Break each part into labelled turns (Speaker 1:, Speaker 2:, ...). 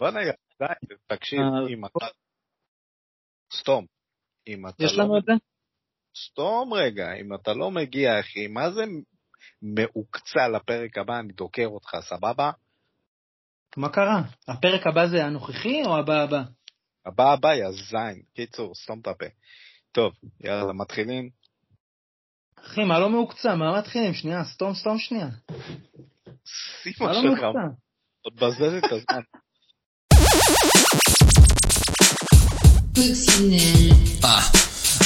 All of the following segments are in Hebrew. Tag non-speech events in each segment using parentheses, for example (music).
Speaker 1: בוא'נה, די, תקשיב,
Speaker 2: אה,
Speaker 1: אם אתה... סתום. אם אתה
Speaker 2: יש
Speaker 1: לא...
Speaker 2: לנו את זה?
Speaker 1: סתום רגע, אם אתה לא מגיע, אחי, מה זה מעוקצה לפרק הבא, אני דוקר אותך, סבבה?
Speaker 2: מה קרה? הפרק הבא זה הנוכחי או הבא הבא?
Speaker 1: הבא הבא, יא זין. קיצור, סתום את הפה. טוב, יאללה, מתחילים.
Speaker 2: אחי, מה לא מעוקצה? מה מתחילים? שנייה, סתום, סתום שנייה.
Speaker 1: סימה
Speaker 2: מה לא
Speaker 1: שלך,
Speaker 2: מעוקצה?
Speaker 1: עוד בזבז את הזמן.
Speaker 3: אה,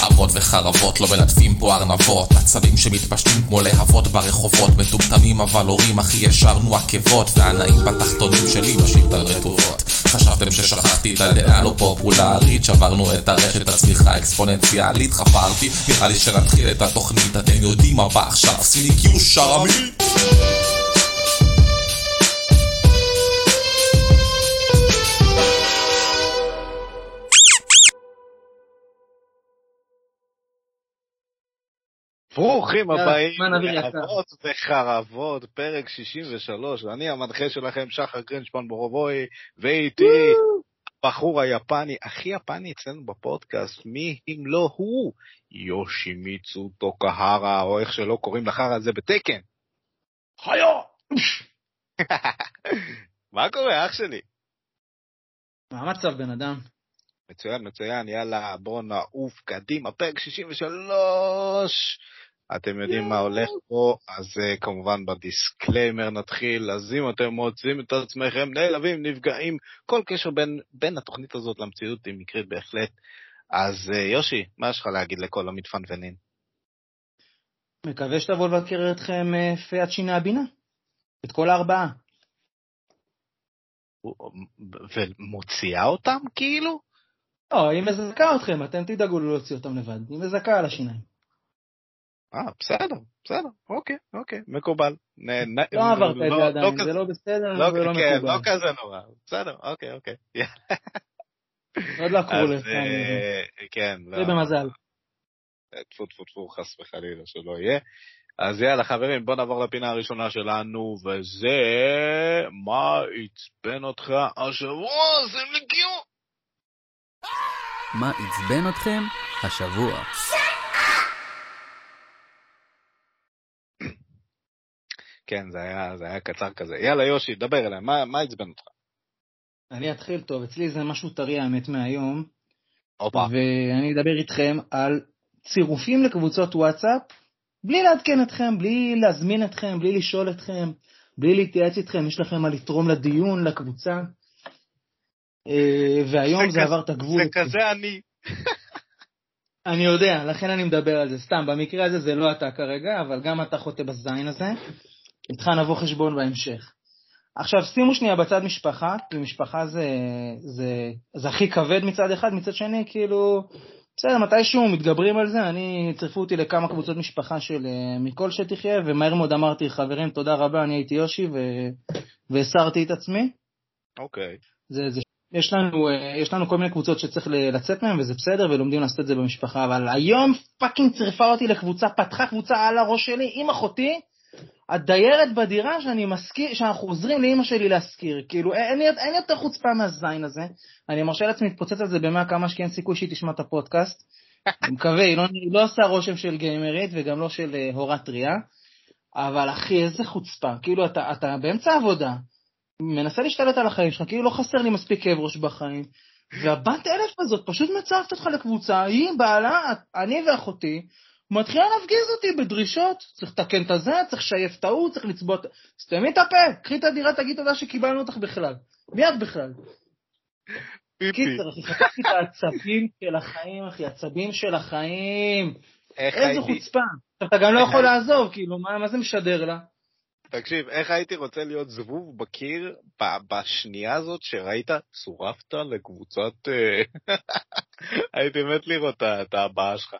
Speaker 3: אבות וחרבות לא מלטפים פה ארנבות. עצבים שמתפשטים כמו להבות ברחובות. מטומטמים אבל הורים הכי ישרנו עקבות. והנאים בתחתונים שלי בשאילתה רטובות. חשבתם ששכחתי את הדעה לא פופולרית. שברנו את הרשת הצמיחה האקספוננציאלית חפרתי נראה לי שנתחיל את התוכנית. אתם יודעים מה בא עכשיו. סיניקי ושרמי
Speaker 1: ברוכים הבאים. לאבות וחרבות, פרק 63, אני המנחה שלכם, שחר גרינשפן בורובוי, ואיתי הבחור היפני, הכי יפני אצלנו בפודקאסט, מי אם לא הוא, יושימיצו טוקהרה, או איך שלא קוראים לחרא הזה בתקן. חיו! (laughs) מה קורה, אח שלי?
Speaker 2: מה המצב, בן אדם?
Speaker 1: מצוין, מצוין, יאללה, בואו נעוף קדימה, פרק 63. אתם יודעים מה הולך פה, אז אה, כמובן ב disclaimer נתחיל, אז אם אתם מוצאים את עצמכם נעלבים, נפגעים, כל קשר בין, בין התוכנית הזאת למציאות היא מקרית בהחלט. אז אה, יושי, מה יש לך להגיד לכל המתפנפנים?
Speaker 2: מקווה שתבוא לבקר אתכם אה, פיית שיני הבינה. את כל הארבעה.
Speaker 1: ומוציאה אותם כאילו?
Speaker 2: לא, היא מזכה אתכם, אתם תדאגו לא להוציא אותם לבד. היא מזכה על השיניים.
Speaker 1: אה, בסדר, בסדר, אוקיי, אוקיי, מקובל.
Speaker 2: לא עברת את
Speaker 1: לא-
Speaker 2: זה
Speaker 1: לא
Speaker 2: עדיין, זה לא בסדר
Speaker 1: לא,
Speaker 2: ולא
Speaker 1: כן,
Speaker 2: מקובל.
Speaker 1: לא כזה נורא, בסדר, אוקיי, אוקיי. (laughs)
Speaker 2: עוד לא קראו
Speaker 1: אז
Speaker 2: לך.
Speaker 1: אה, כן,
Speaker 2: זה
Speaker 1: לא,
Speaker 2: במזל.
Speaker 1: טפו טפו טפו, חס וחלילה שלא יהיה. אז יאללה חברים, בוא נעבור לפינה הראשונה שלנו, וזה מה עצבן אותך השבוע, לי קיו.
Speaker 4: מה עצבן אתכם השבוע?
Speaker 1: כן, זה היה, זה היה קצר כזה. יאללה יושי, דבר אליי, מה, מה עצבן אותך?
Speaker 2: אני אתחיל טוב, אצלי זה משהו טרי האמת מהיום,
Speaker 1: הופה.
Speaker 2: ואני אדבר איתכם על צירופים לקבוצות וואטסאפ, בלי לעדכן אתכם, בלי להזמין אתכם, בלי לשאול אתכם, בלי להתייעץ איתכם, יש לכם מה לתרום לדיון, לקבוצה. אה, והיום זה
Speaker 1: כזה-
Speaker 2: עבר את הגבול.
Speaker 1: זה כזה אני. (laughs)
Speaker 2: אני יודע, לכן אני מדבר על זה. סתם, במקרה הזה זה לא אתה כרגע, אבל גם אתה חוטא בזין הזה. איתך נבוא חשבון בהמשך. עכשיו, שימו שנייה בצד משפחה, כי משפחה זה, זה, זה הכי כבד מצד אחד, מצד שני, כאילו, בסדר, מתישהו מתגברים על זה, אני, צירפו אותי לכמה קבוצות משפחה של אה, מכל שתחיה, ומהר מאוד אמרתי, חברים, תודה רבה, אני הייתי יושי, ו... והסרתי את עצמי.
Speaker 1: אוקיי.
Speaker 2: זה, זה, יש, לנו, אה, יש לנו כל מיני קבוצות שצריך לצאת מהן, וזה בסדר, ולומדים לעשות את זה במשפחה, אבל היום fucking צירפה אותי לקבוצה, פתחה קבוצה על הראש שלי עם אחותי, הדיירת בדירה שאני מזכיר, שאנחנו עוזרים לאימא שלי להשכיר. כאילו, אין, אין, יותר חוצפה מהזין הזה. אני מרשה לעצמי להתפוצץ על זה במאה כמה שכי אין סיכוי שהיא תשמע את הפודקאסט. אני מקווה, היא לא, היא לא עושה רושם של גיימרית וגם לא של אה, הורה טריה. אבל אחי, איזה חוצפה. כאילו, אתה, אתה באמצע העבודה, מנסה להשתלט על החיים שלך, כאילו לא חסר לי מספיק כאב ראש בחיים. והבת אלף הזאת פשוט מצרפת אותך לקבוצה, היא בעלה, אני ואחותי, מתחילה להפגיז אותי בדרישות, צריך לתקן את הזה, צריך לשייף את ההוא, צריך לצבוע את... סתמי את הפה, קחי את הדירה, תגיד תודה שקיבלנו אותך בכלל. מי את בכלל? קיצר, אחי, חטפתי את העצבים של החיים, אחי, עצבים של החיים.
Speaker 1: איך
Speaker 2: איזה חוצפה. עכשיו, אתה גם לא יכול לעזוב, כאילו, מה זה משדר לה?
Speaker 1: תקשיב, איך הייתי רוצה להיות זבוב בקיר ב- בשנייה הזאת שראית, צורפת לקבוצת... אה, (laughs) הייתי מת לראות את הבעה שלך.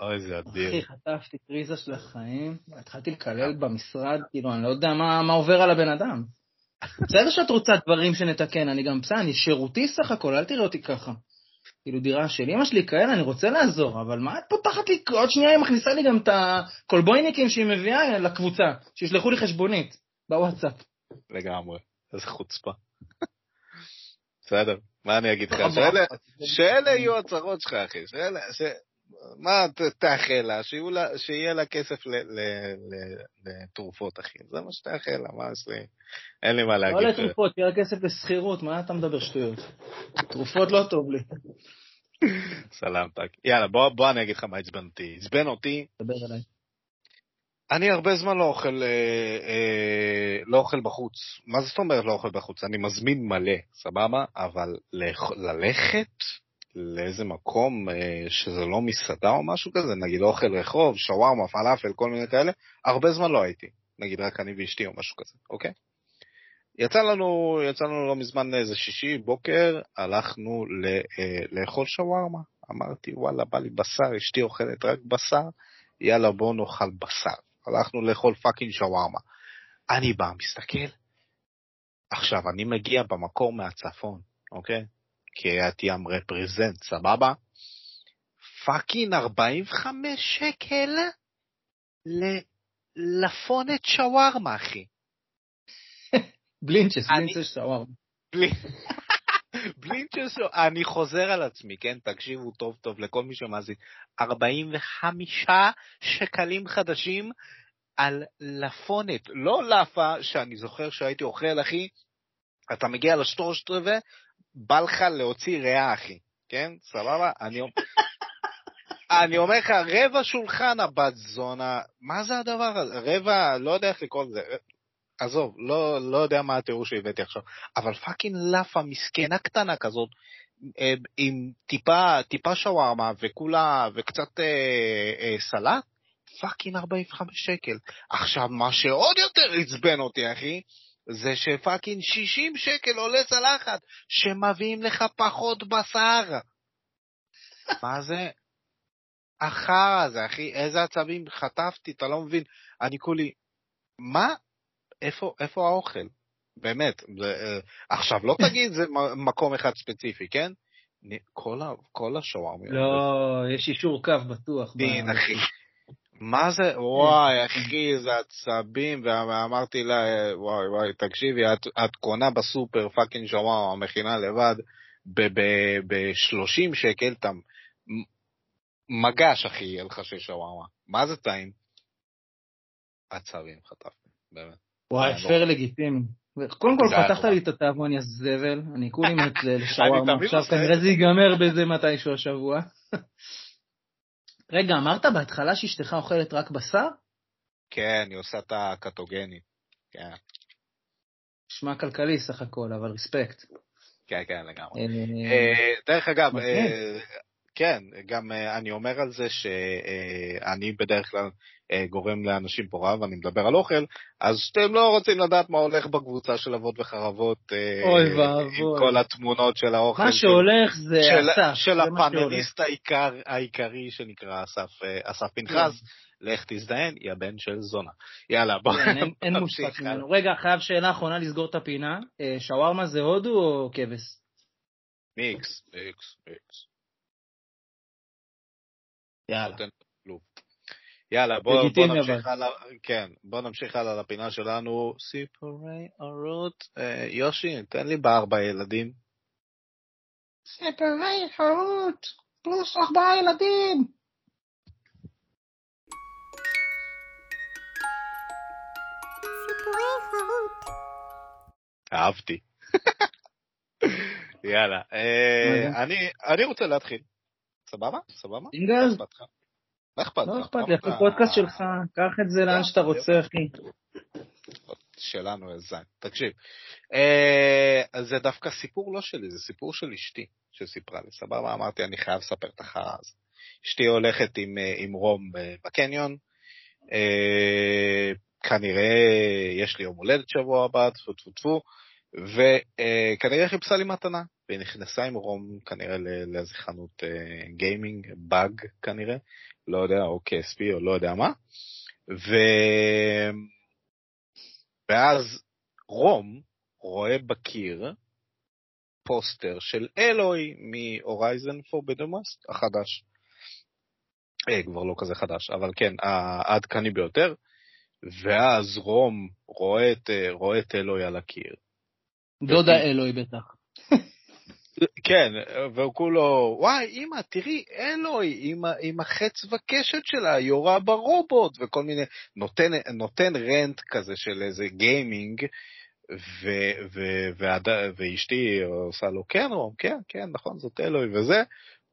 Speaker 1: אוי, זה אדיר.
Speaker 2: אחי, חטפתי קריזה של החיים, התחלתי לקלל במשרד, כאילו, אני לא יודע מה, מה עובר על הבן אדם. בסדר שאת רוצה דברים שנתקן, אני גם, בסדר, אני שירותי סך הכל, אל תראה אותי ככה. כאילו, דירה של אמא שלי כאלה, אני רוצה לעזור, אבל מה את פותחת לי, עוד שנייה היא מכניסה לי גם את הכולבויניקים שהיא מביאה לקבוצה, שישלחו לי חשבונית, בוואטסאפ.
Speaker 1: לגמרי. איזה חוצפה. בסדר? מה אני אגיד לך?
Speaker 2: לא,
Speaker 1: שאלה- יהיו הצרות שלך, אחי. שאלה. מה תאחל לה? לה- שיהיה לה כסף לתרופות, אחי. זה מה שתאחל לה, מה יש לי? אין לי מה
Speaker 2: לא
Speaker 1: להגיד.
Speaker 2: לתרופות, יהיה כסף לשכירות, מה אתה מדבר שטויות? תרופות לא טוב לי.
Speaker 1: סלאם טאק. יאללה, בוא, בוא אני אגיד לך מה עצבן אותי. עצבן אותי,
Speaker 2: דבר אליי.
Speaker 1: אני הרבה זמן לא אוכל, אה, אה, לא אוכל בחוץ. מה זאת אומרת לא אוכל בחוץ? אני מזמין מלא, סבבה? אבל ללכת לאיזה מקום אה, שזה לא מסעדה או משהו כזה, נגיד אוכל רחוב, שווארמה, פלאפל, כל מיני כאלה, הרבה זמן לא הייתי. נגיד רק אני ואשתי או משהו כזה, אוקיי? יצא לנו, יצא לנו לא מזמן איזה שישי בוקר, הלכנו ל, אה, לאכול שווארמה. אמרתי, וואלה, בא לי בשר, אשתי אוכלת רק בשר, יאללה, בואו נאכל בשר. הלכנו לאכול fucking שווארמה. אני בא, מסתכל. עכשיו, אני מגיע במקור מהצפון, אוקיי? קריית ים represent, סבבה? fucking 45 שקל ללפונת שווארמה, אחי. (laughs)
Speaker 2: בלינצ'ס, (laughs) בלינצ'ס שווארמה.
Speaker 1: אני חוזר על עצמי, כן? תקשיבו טוב טוב לכל מי שמאזין. 45 שקלים חדשים על לפונת, לא לאפה שאני זוכר שהייתי אוכל, אחי. אתה מגיע לשטורשט רבע, בא לך להוציא ריאה, אחי. כן? סבבה? אני... אני אומר לך, רבע שולחן הבת זונה, מה זה הדבר הזה? רבע, לא יודע איך לקרוא לזה. עזוב, לא, לא יודע מה התיאור שהבאתי עכשיו, אבל fucking לאפה מסכנה קטנה כזאת, אה, עם טיפה, טיפה שווארמה וכולה, וקצת אה, אה, סלט, fucking 45 שקל. עכשיו, מה שעוד יותר עצבן אותי, אחי, זה שפאקינג 60 שקל עולה צלחת, שמביאים לך פחות בשר. (laughs) מה זה? החרא הזה, אחי, איזה עצבים חטפתי, אתה לא מבין. אני כולי, מה? איפה, איפה האוכל? באמת. זה, אה, עכשיו, לא תגיד זה מקום אחד ספציפי, כן? כל, ה, כל השווארמיות.
Speaker 2: לא, יש אישור קו בטוח.
Speaker 1: דין, אחי. מה זה, וואי, אחי, איזה עצבים, ואמרתי לה, וואי, וואי, תקשיבי, את, את קונה בסופר fucking שווארמה, מכינה לבד, ב-30 שקל, אתה מגש, אחי, יהיה לך של שווארמה. מה זה טעים? עצבים חטפתי, באמת.
Speaker 2: וואי,
Speaker 1: לא.
Speaker 2: פייר לגיטימי. קודם כל
Speaker 1: זה
Speaker 2: פתחת. לי את התיאבון, יא זבל, אני כולי (laughs) מת לשווארמה עכשיו, כנראה זה ייגמר בזה מתישהו השבוע. (laughs) רגע, אמרת בהתחלה שאשתך אוכלת רק בשר?
Speaker 1: כן, היא עושה את הקטוגני. כן,
Speaker 2: נשמע כלכלי סך הכל, אבל רספקט.
Speaker 1: כן, כן, לגמרי.
Speaker 2: אה,
Speaker 1: אה, דרך אגב, כן, גם אה, אני אומר על זה שאני בדרך כלל אה, גורם לאנשים פה רעב, אני מדבר על אוכל, אז אתם לא רוצים לדעת מה הולך בקבוצה של אבות וחרבות, אה,
Speaker 2: אוי
Speaker 1: עם
Speaker 2: ואבוי.
Speaker 1: כל התמונות של האוכל.
Speaker 2: מה
Speaker 1: של-
Speaker 2: שהולך זה
Speaker 1: של,
Speaker 2: אסף.
Speaker 1: של. הפאנליסט העיקר, העיקרי שנקרא אסף, אה, אסף פנחס, לך תזדיין, יא בן של זונה. יאללה, בוא
Speaker 2: כן, אין- אין (laughs)
Speaker 1: נמשיך
Speaker 2: מושג. ממנו. רגע, חייב שאלה אחרונה לסגור את הפינה. אה, שווארמה זה הודו או כבש?
Speaker 1: מיקס, מיקס, מיקס.
Speaker 2: יאללה.
Speaker 1: יאללה, בוא, בוא נמשיך. הלאה, כן, בוא נמשיך הלאה לפינה שלנו, סיפורי אורות. אה, יושי, תן לי בארבע ילדים.
Speaker 2: סיפורי חרות, פלוס ארבעה ילדים.
Speaker 1: אהבתי. (laughs) יאללה, אה, אני רוצה להתחיל. סבבה? סבבה?
Speaker 2: אינגל?
Speaker 1: מה אכפת לך?
Speaker 2: לא אכפת לי, אפילו פודקאסט שלך, קח את זה לאן שאתה רוצה, אחי.
Speaker 1: שלנו, איזה. תקשיב, אה, אז זה דווקא סיפור לא שלי, זה סיפור של אשתי שסיפרה לי, סבבה? אמרתי, אני חייב לספר את החרא הזה. אשתי הולכת עם, אה, רום אה, בקניון, אה, כנראה יש לי יום הולדת שבוע הבא, טפו טפו טפו, וכנראה חיפשה לי מתנה, והיא נכנסה עם רום כנראה לאיזה חנות אה, גיימינג, באג כנראה, לא יודע, או KSP או לא יודע מה, ו... ואז רום רואה בקיר פוסטר של אלוי מהורייזן פורבידן ווסט החדש. אה, כבר לא כזה חדש, אבל כן, העדכני ביותר. ואז רום רואה את, אה, רואה את אלוי על הקיר.
Speaker 2: דודה אלוהי בטח.
Speaker 1: כן, והוא כולו, וואי, אמא, תראי, אלוהי, עם, עם החץ וקשת שלה, יורה ברובוט, וכל מיני, נותן, נותן רנט כזה של איזה גיימינג, ו, ו, והד, ואשתי עושה לו, כן, רום, כן, כן, נכון, זאת אלוהי וזה,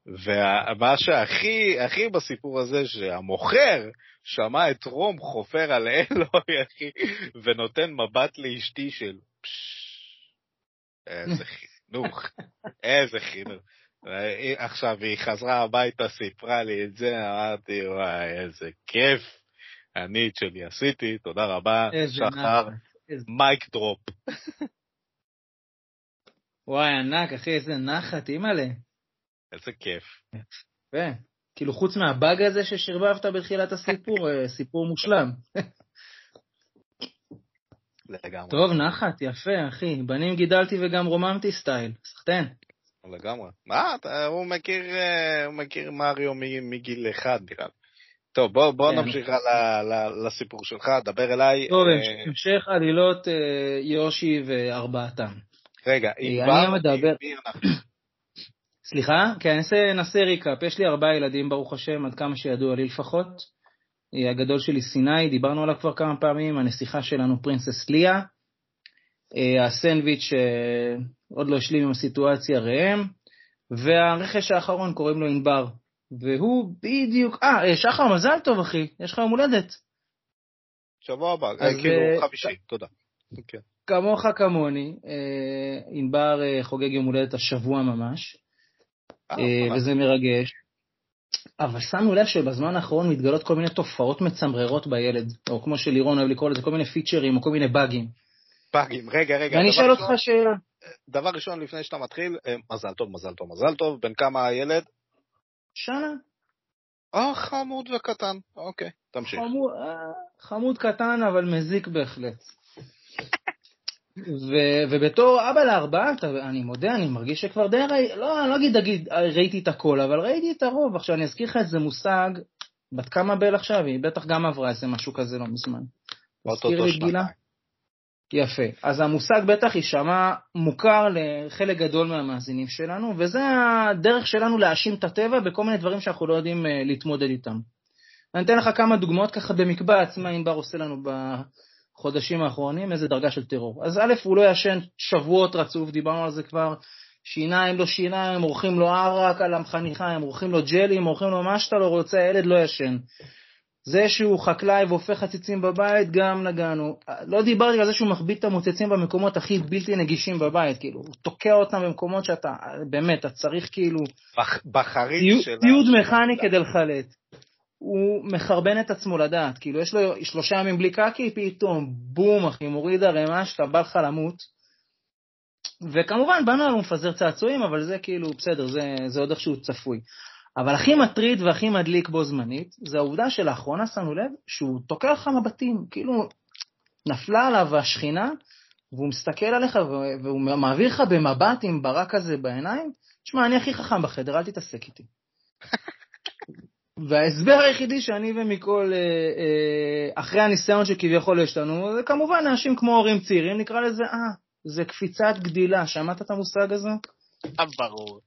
Speaker 1: ומה שהכי, הכי בסיפור הזה, שהמוכר שמע את רום חופר על אלוהי, אחי, ונותן מבט לאשתי של, פשש, איזה חינוך, איזה חינוך. עכשיו, היא חזרה הביתה, סיפרה לי את זה, אמרתי, וואי, איזה כיף. אני את שלי עשיתי, תודה רבה, שחר, mic drop. (laughs)
Speaker 2: וואי, ענק, אחי, איזה נחת, אימא'לה.
Speaker 1: איזה כיף.
Speaker 2: יפה. כאילו, חוץ מהבאג הזה ששרבבת בתחילת הסיפור, אה, סיפור מושלם. (laughs)
Speaker 1: לגמרי.
Speaker 2: טוב, נחת, יפה, אחי. בנים גידלתי וגם רוממתי style. סחטיין.
Speaker 1: לגמרי. מה, אתה- הוא מכיר, אה, הוא מכיר מריו מגיל אחד, נראה לי. טוב, בוא, בוא
Speaker 2: כן.
Speaker 1: נמשיך ה- ל- לסיפור שלך, דבר אליי.
Speaker 2: טוב,
Speaker 1: אה,
Speaker 2: המשך עלילות אה, יושי וארבעתם.
Speaker 1: רגע,
Speaker 2: אני
Speaker 1: ענבר,
Speaker 2: מדבר-? סליחה? כן, אני אעשה- נעשה ריקאפ. יש לי ארבעה ילדים, ברוך השם, עד כמה שידוע לי לפחות. אה, הגדול שלי סיני, דיברנו עליו כבר כמה פעמים, הנסיכה שלנו פרינסס ליה. אה, הסנדוויץ' אה, עוד לא השלים עם הסיטואציה ראם. והרכש האחרון קוראים לו ענבר. והוא בדיוק... אה, אה, שחר, מזל טוב, אחי, יש לך יום הולדת.
Speaker 1: שבוע הבא,
Speaker 2: אז,
Speaker 1: אה, כאילו
Speaker 2: אה,
Speaker 1: חמישי, תודה. כן.
Speaker 2: כמוך כמוני, אה, ענבר אה, חוגג יום הולדת השבוע.
Speaker 1: אה,
Speaker 2: אה,
Speaker 1: ממש.
Speaker 2: וזה מרגש. אבל שמנו לב שבזמן האחרון מתגלות כל מיני תופעות מצמררות בילד, או כמו שלירון אוהב לקרוא לזה, כל מיני פיצ'רים או כל מיני באגים.
Speaker 1: פאגים, רגע, רגע.
Speaker 2: ואני אשאל אותך שאלה,
Speaker 1: דבר ראשון, לפני שאתה מתחיל, אה, מזל טוב, מזל טוב, מזל טוב, בן כמה הילד?
Speaker 2: שנה,
Speaker 1: אה, חמוד וקטן, אוקיי, תמשיך.
Speaker 2: חמוד, אה, חמוד קטן אבל מזיק בהחלט. ו- ובתור אבא לארבעה, אני מודה, אני מרגיש שכבר די, ראי, לא, אני לא אגיד, אגיד, ראיתי את הכל, אבל ראיתי את הרוב. עכשיו, אני אזכיר לך איזה מושג, בת כמה בל עכשיו? היא בטח גם עברה איזה משהו כזה לא מזמן. תזכיר לי את גילה. יפה. אז המושג בטח יישמע מוכר לחלק גדול מהמאזינים שלנו, וזה הדרך שלנו להאשים את הטבע בכל מיני דברים שאנחנו לא יודעים אה, להתמודד איתם. אני אתן לך כמה דוגמאות ככה במקבץ, מה ענבר עושה לנו בחודשים האחרונים, איזה דרגה של טרור. אז א', הוא לא ישן שבועות רצוף, דיברנו על זה כבר, שיניים לא שיניים, עורכים לו ערק על המחניכיים, עורכים לו ג'לים, עורכים לו מה שאתה לא רוצה, הילד לא ישן. זה שהוא חקלאי והופך עציצים בבית, גם נגענו. לא דיברתי על זה שהוא מחביא את המוצצים במקומות הכי בלתי נגישים בבית, כאילו, הוא תוקע אותם במקומות שאתה, באמת, אתה צריך כאילו,
Speaker 1: בח- בחריץ של...
Speaker 2: ציוד מכני כדי לחלט. הוא מחרבן את עצמו לדעת, כאילו, יש לו שלושה ימים בלי קקי, פתאום, בום, אחי, מוריד ערימה שאתה בא לך למות. וכמובן, באנו עליו מפזר צעצועים, אבל זה כאילו, בסדר, זה, זה עוד איכשהו צפוי. אבל הכי מטריד והכי מדליק בו זמנית, זה העובדה שלאחרונה שמנו לב שהוא תוקע לך מבטים, כאילו נפלה עליו השכינה, והוא מסתכל עליך והוא מעביר לך במבט עם ברק כזה בעיניים, תשמע, אני הכי חכם בחדר, אל תתעסק איתי. וההסבר היחידי שאני ומכל, אה, אה, אחרי הניסיון שכביכול יש לנו, זה כמובן אנשים כמו הורים צעירים, נקרא לזה, אה, זה קפיצת גדילה, שמעת את המושג הזה?
Speaker 1: אה, ברור.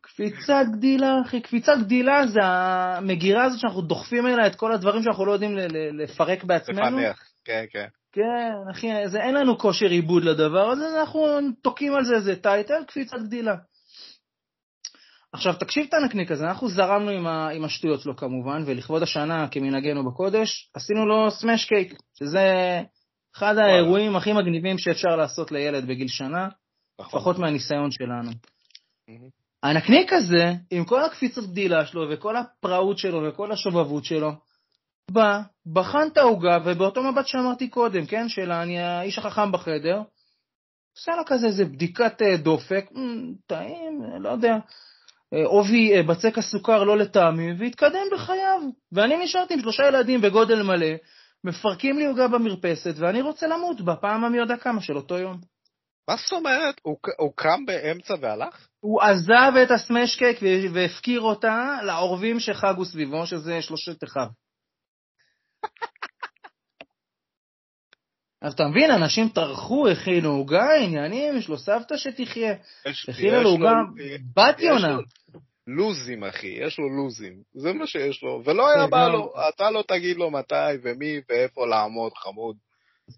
Speaker 2: קפיצת גדילה, אחי, קפיצת גדילה זה המגירה הזאת שאנחנו דוחפים אליה את כל הדברים שאנחנו לא יודעים לפרק בעצמנו.
Speaker 1: לפענח, כן, כן.
Speaker 2: כן, אחי, זה, אין לנו כושר עיבוד לדבר הזה, אנחנו תוקעים על זה איזה טייטל, קפיצת גדילה. עכשיו, תקשיב את הנקניק הזה, אנחנו זרמנו עם, ה, עם השטויות שלו כמובן, ולכבוד השנה, כמנהגנו בקודש, עשינו לו סמאש קייק, שזה אחד האירועים הכי מגניבים שאפשר לעשות לילד בגיל שנה,
Speaker 1: נכון.
Speaker 2: לפחות מהניסיון שלנו. הנקניק הזה, עם כל הקפיצות גדילה שלו, וכל הפראות שלו, וכל השובבות שלו, בא, בחן את העוגה, ובאותו מבט שאמרתי קודם, כן, של אני האיש החכם בחדר, עושה לה כזה איזה בדיקת אה, דופק, "מ, טעים, לא יודע, עובי אה, בצק הסוכר לא לטעמי, והתקדם בחייו. ואני נשארתי עם שלושה ילדים בגודל מלא, מפרקים לי עוגה במרפסת, ואני רוצה למות בפעם המי יודע כמה של אותו יום.
Speaker 1: מה זאת אומרת? הוא הוא קם באמצע והלך?
Speaker 2: הוא עזב את ו- והפקיר אותה לעורבים שחגו סביבו, שזה שלושת אחיו. אז אתה מבין, אנשים טרחו, הכינו עוגה, עניינים, יש לו סבתא שתחיה.
Speaker 1: יש
Speaker 2: לו עוגה בת יונה.
Speaker 1: לו לוזים, אחי, יש לו לוזים. זה מה שיש לו. ולא היה בא לו, אתה לא תגיד לו מתי ומי ואיפה לעמוד, חמוד.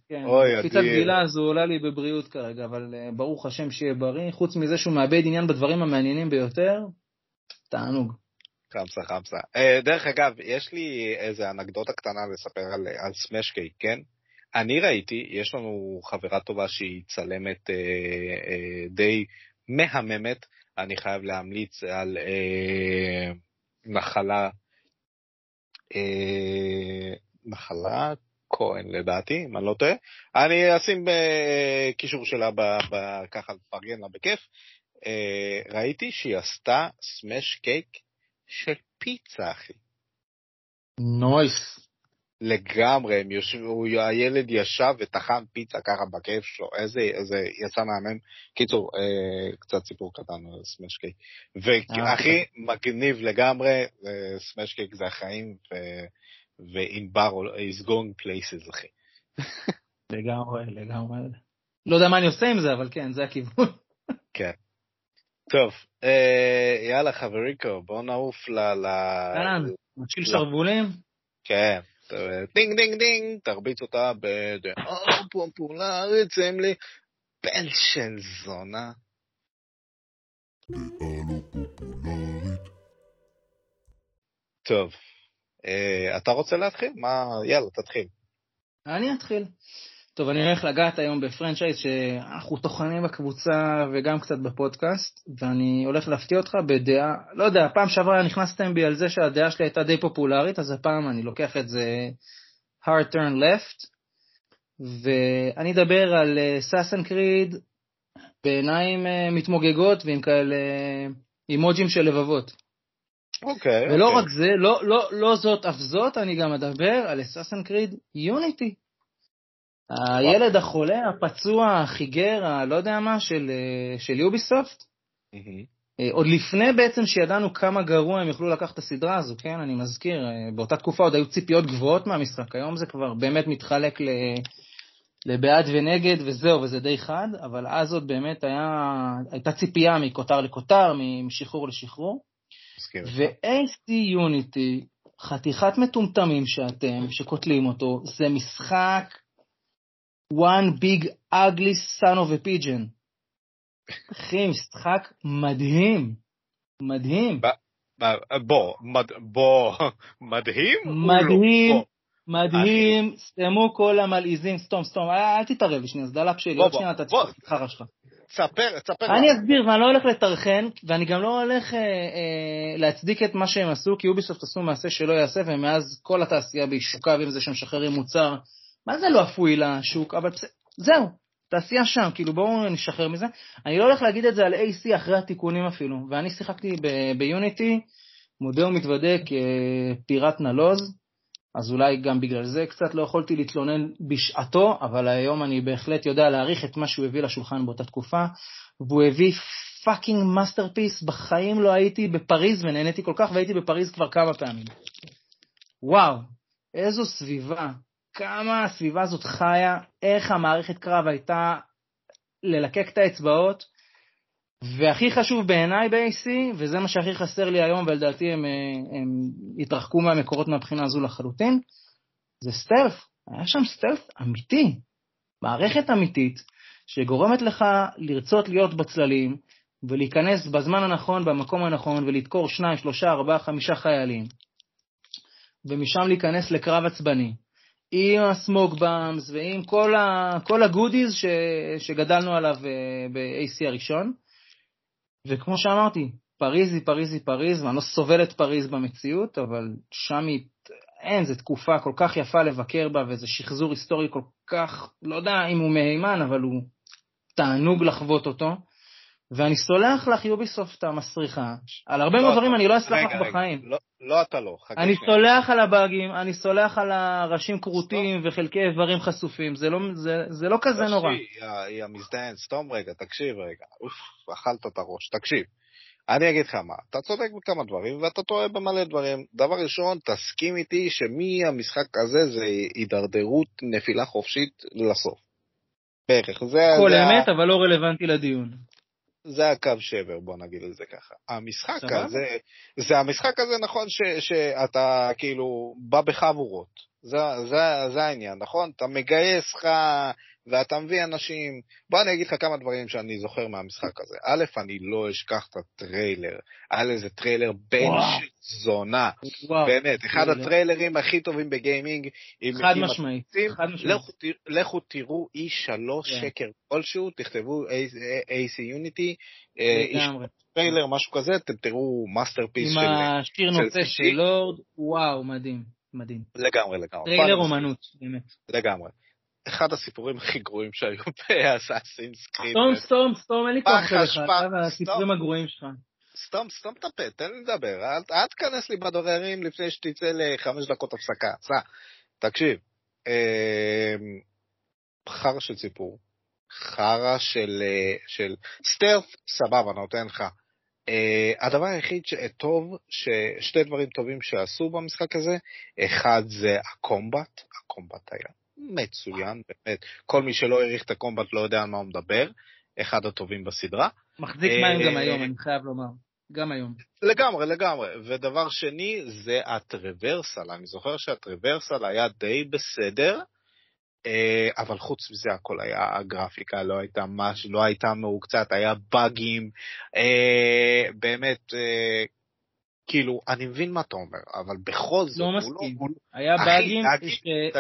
Speaker 2: כן, קפיצת. גילה הזו עולה לי בבריאות כרגע, אבל אה, ברוך השם שיהיה בריא. חוץ מזה שהוא מאבד עניין בדברים המעניינים ביותר, תענוג.
Speaker 1: חמסה חמסה. אה, דרך אגב, יש לי איזה אנקדוטה קטנה לספר על, סמאש קייק, כן? אני ראיתי, יש לנו חברה טובה שהיא צלמת אה, אה, די מהממת, אני חייב להמליץ על אה, נחלה, אה, נחלה כהן לדעתי, אם אני לא טועה. אני אשים אה, קישור שלה ב, ב, ככה לפרגן לה בכיף. אה, ראיתי שהיא עשתה סמאש קייק של פיצה, אחי.
Speaker 2: נויס.
Speaker 1: לגמרי, הם יושבו, הילד ישב וטחן פיצה ככה בכיף שלו, איזה, איזה, יצא מהמם. קיצור, אה, קצת סיפור קטן על סמאש קייק.
Speaker 2: אה,
Speaker 1: והכי מגניב לגמרי, אה, smash cake זה החיים, ו- וענבר is going places, אחי. (laughs)
Speaker 2: לגמרי, לגמרי. לא יודע מה אני עושה עם זה, אבל כן, זה הכיוון. (laughs)
Speaker 1: טוב, אה, יאללה חבריקו, בוא נעוף ל... ל... לא.
Speaker 2: שרוולים?
Speaker 1: כן. דינג דינג דינג, תרביץ אותה בדעה פופולרית, שים לי של זונה. טוב, אה, אתה רוצה להתחיל? מה, יאללה, תתחיל.
Speaker 2: אני אתחיל. טוב, אני הולך לגעת היום בפרנצ'ייז שאנחנו טוחנים בקבוצה וגם קצת בפודקאסט, ואני הולך להפתיע אותך בדעה, לא יודע, פעם שעברה נכנסתם בי על זה שהדעה שלי הייתה די פופולרית, אז הפעם אני לוקח את זה hard turn left, ואני אדבר על סאסן קריד בעיניים אה, מתמוגגות ועם כאלה אימוג'ים של לבבות.
Speaker 1: אוקיי.
Speaker 2: ולא
Speaker 1: אוקיי.
Speaker 2: רק זה, לא, לא, לא זאת אף זאת, אני גם אדבר על אסאסן קריד יוניטי. הילד החולה, הפצוע, החיגר, הלא יודע מה, של, אה, של יוביסופט. אה, עוד לפני בעצם שידענו כמה גרוע הם יוכלו לקחת את הסדרה הזו, כן? אני מזכיר, אה, באותה תקופה עוד היו ציפיות גבוהות מהמשחק, היום זה כבר באמת מתחלק ל... לבעד ונגד וזהו, וזה די חד, אבל אז עוד באמת היה, הייתה ציפייה מכותר לכותר, משחרור לשחרור. ו-AC Unity, חתיכת מטומטמים שאתם, שקוטלים אותו, זה משחק one big ugly son of a pigeon. אחי, משחק מדהים. מדהים.
Speaker 1: בוא, מד- בוא, (laughs) מדהים? לא.
Speaker 2: מדהים. מדהים, סתמו כל המלעיזים, סתום, סתום, אל אל תתערב לי שנייה, זה דלאפ שלי, עוד
Speaker 1: בוא,
Speaker 2: שנייה אתה. תצטרך את שלך.
Speaker 1: תספר, תספר.
Speaker 2: אני. אסביר, ואני לא הולך לטרחן, ואני גם לא הולך אה, אה, להצדיק את מה שהם עשו, כי יוביסופט עשו מעשה שלא יעשה, ומאז כל התעשייה בעישוקה, ועם זה שמשחררים מוצר, מה זה לא אפוי לשוק, אבל זהו, תעשייה שם, כאילו בואו נשחרר מזה. אני לא הולך להגיד את זה על AC אחרי התיקונים אפילו, ואני שיחקתי ביוניטי, מודה ומתוודה כפיראט נלוז, אז אולי גם בגלל זה קצת לא יכולתי להתלונן בשעתו, אבל היום אני בהחלט יודע להעריך את מה שהוא הביא לשולחן באותה תקופה, והוא הביא fucking masterpiece, בחיים לא הייתי בפריז ונהניתי כל כך, והייתי בפריז כבר כמה פעמים. וואו, איזו סביבה, כמה הסביבה הזאת חיה, איך המערכת קרב הייתה ללקק את האצבעות, והכי חשוב בעיניי ב-AC, וזה מה שהכי חסר לי היום, ולדעתי הם, אה, הם התרחקו מהמקורות מהבחינה הזו לחלוטין, זה סטלף. היה שם סטלף אמיתי, מערכת אמיתית, שגורמת לך לרצות להיות בצללים, ולהיכנס בזמן הנכון, במקום הנכון, ולדקור שניים, שלושה, ארבעה, חמישה חיילים, ומשם להיכנס לקרב עצבני, עם הסמוק באמס ועם כל, ה, כל הגודיז ש, שגדלנו עליו אה, ב-AC הראשון. וכמו שאמרתי, פריז היא פריז היא פריז, ואני לא סובל את פריז במציאות, אבל שם היא, אין, זו תקופה כל כך יפה לבקר בה, וזה שחזור היסטורי כל כך, לא יודע אם הוא מהימן, אבל הוא תענוג לחוות אותו. ואני סולח לך, יוביסופט המסריחה, על הרבה
Speaker 1: לא,
Speaker 2: מאוד דברים אני לא אסלח לך בחיים.
Speaker 1: לא- לא אתה לא, חכה
Speaker 2: אני. סולח על הבאגים, אני סולח על הראשים כרותים וחלקי איברים חשופים, זה לא, זה, זה לא כזה
Speaker 1: לא
Speaker 2: נורא.
Speaker 1: היא- המזדיין, סתום רגע, תקשיב רגע. אוף, אכלת את הראש, תקשיב. אני אגיד לך מה, אתה צודק בכמה דברים ואתה טועה במלא דברים. דבר ראשון, תסכים איתי שמהמשחק הזה זה הידרדרות נפילה חופשית לסוף. בערך, זה...
Speaker 2: כל
Speaker 1: זה
Speaker 2: אמת, אבל לא רלוונטי לדיון.
Speaker 1: זה הקו שבר, בוא נגיד את זה ככה. המשחק
Speaker 2: סבבה.
Speaker 1: הזה, זה המשחק הזה נכון ש, שאתה כאילו בא בחבורות. זה, זה, זה העניין, נכון? אתה מגייס לך ואתה מביא אנשים. בוא אני אגיד לך כמה דברים שאני זוכר מהמשחק הזה. א', אני לא אשכח את הטריילר. היה לזה טריילר בן זונה. באמת, אחד
Speaker 2: טריילר.
Speaker 1: הטריילרים הכי טובים בגיימינג.
Speaker 2: חד משמעית.
Speaker 1: לכו, תראו איש שלוש
Speaker 2: כן.
Speaker 1: שקר כלשהו, תכתבו AC Unity, אה, איש
Speaker 2: לגמרי.
Speaker 1: טריילר, משהו כזה, אתם תראו מאסטרפיס
Speaker 2: עם
Speaker 1: של...
Speaker 2: השיר
Speaker 1: של
Speaker 2: נושא
Speaker 1: PC.
Speaker 2: של לורד, וואו, מדהים, מדהים.
Speaker 1: לגמרי, לגמרי.
Speaker 2: טריילר אומנות, באמת.
Speaker 1: לגמרי. אחד הסיפורים הכי גרועים שהיו (laughs) ב Assassin's Creed.
Speaker 2: סתום, סתום, סתום, אין לי כוח והסיפורים
Speaker 1: סתום.
Speaker 2: הגרועים שלך.
Speaker 1: סתום, סתום את הפה, תן לי לדבר. אל תיכנס לי בדברים לפני שתצא לחמש דקות הפסקה. סע, תקשיב. אה, חרא של סיפור. חרא של, אה, של סטרף, סבבה, נותן לך. Uh, הדבר היחיד שטוב, ששתי דברים טובים שעשו במשחק הזה, אחד זה הקומבט, הקומבט היה מצוין, באמת, כל מי שלא העריך את הקומבט לא יודע על מה הוא מדבר, אחד הטובים בסדרה.
Speaker 2: מחזיק
Speaker 1: אה,
Speaker 2: מים גם היום, אני חייב לומר. גם היום.
Speaker 1: לגמרי, לגמרי. ודבר שני, זה הטרוורסל. אני זוכר שהטרוורסל היה די בסדר, אה, אבל חוץ מזה הכל היה, הגרפיקה לא הייתה מש, לא הייתה מעוקצת, היה באגים, אה, באמת, אה, כאילו, אני מבין מה אתה אומר, אבל בכל זאת,
Speaker 2: לא
Speaker 1: הוא
Speaker 2: מסכים.
Speaker 1: הוא
Speaker 2: היה באגים.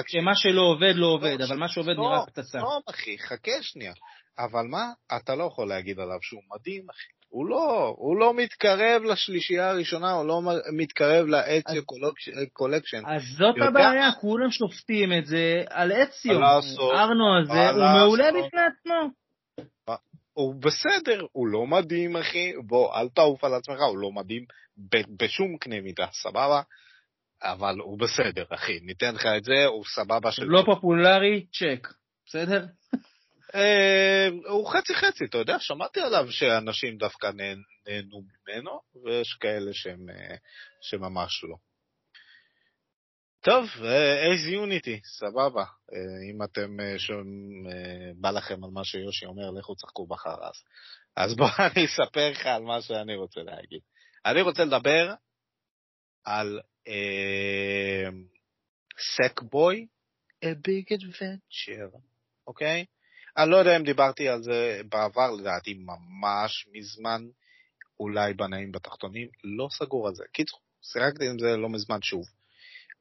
Speaker 2: שמה שלא עובד לא עובד,
Speaker 1: לא,
Speaker 2: אבל מה שעובד
Speaker 1: לא,
Speaker 2: נראה פצצה.
Speaker 1: לא, אחי, חכה שנייה. אבל מה, אתה לא יכול להגיד עליו שהוא מדהים, אחי. הוא לא, הוא לא מתקרב לשלישייה הראשונה, הוא לא מתקרב ל Ezio Collection.
Speaker 2: אז זאת הבעיה? כולם שופטים את זה על אציו. ארנו הזה, הוא מעולה? בפני עצמו.
Speaker 1: הוא בסדר, הוא לא מדהים, אחי. בוא, אל תעוף על עצמך, הוא לא מדהים ב- בשום קנה מידה, סבבה? אבל הוא בסדר, אחי. ניתן לך את זה, הוא סבבה של...
Speaker 2: לא פופולרי, צ'ק. בסדר?
Speaker 1: אה, הוא חצי חצי, אתה יודע, שמעתי עליו שאנשים דווקא נהנו ממנו, ויש כאלה שהם, אה, שממש לא. טוב, אייז יוניטי, סבבה. אה, אם אתם, אה, שומעים, אה, בא לכם על מה שיושי אומר, לכו תשחקו בחרס. אז בוא (laughs) אני אספר לך על מה שאני רוצה להגיד. אני רוצה לדבר על אה, סקבוי, a big adventure, אוקיי? אני לא יודע אם דיברתי על זה בעבר, לדעתי ממש מזמן, אולי בנאים בתחתונים, לא סגור על זה. קיצור, שיחקתי עם זה לא מזמן שוב,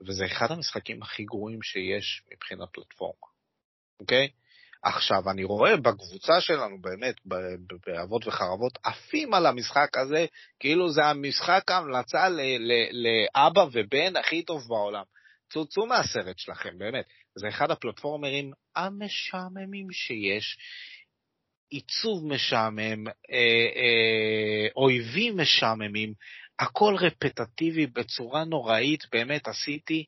Speaker 1: וזה אחד המשחקים הכי גרועים שיש מבחינת פלטפורמה, אוקיי? עכשיו, אני רואה בקבוצה שלנו, באמת, באבות וחרבות, עפים על המשחק הזה, כאילו זה המשחק ההמלצה לאבא ובן הכי טוב בעולם. צאו מהסרט שלכם, באמת. זה אחד הפלטפורמרים המשעממים שיש. עיצוב משעמם, אה, אה, אויבים משעממים, הכל רפטטיבי בצורה נוראית, באמת עשיתי,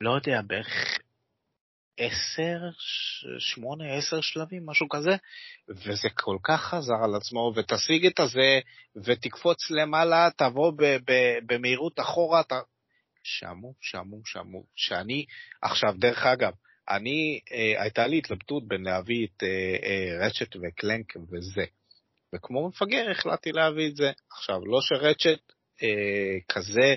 Speaker 1: לא יודע, בערך עשר, שמונה, עשר שלבים, משהו כזה, וזה כל כך חזר על עצמו, ותשיג את הזה, ותקפוץ למעלה, תבוא במהירות אחורה, אתה... שעמום, שעמום, שעמום, שאני, עכשיו, דרך אגב, אני, אה, הייתה לי התלבטות בין להביא את אה, אה, רצ'ט וקלנק וזה. וכמו מפגר החלטתי להביא את זה. עכשיו, לא שרצ'ט אה, כזה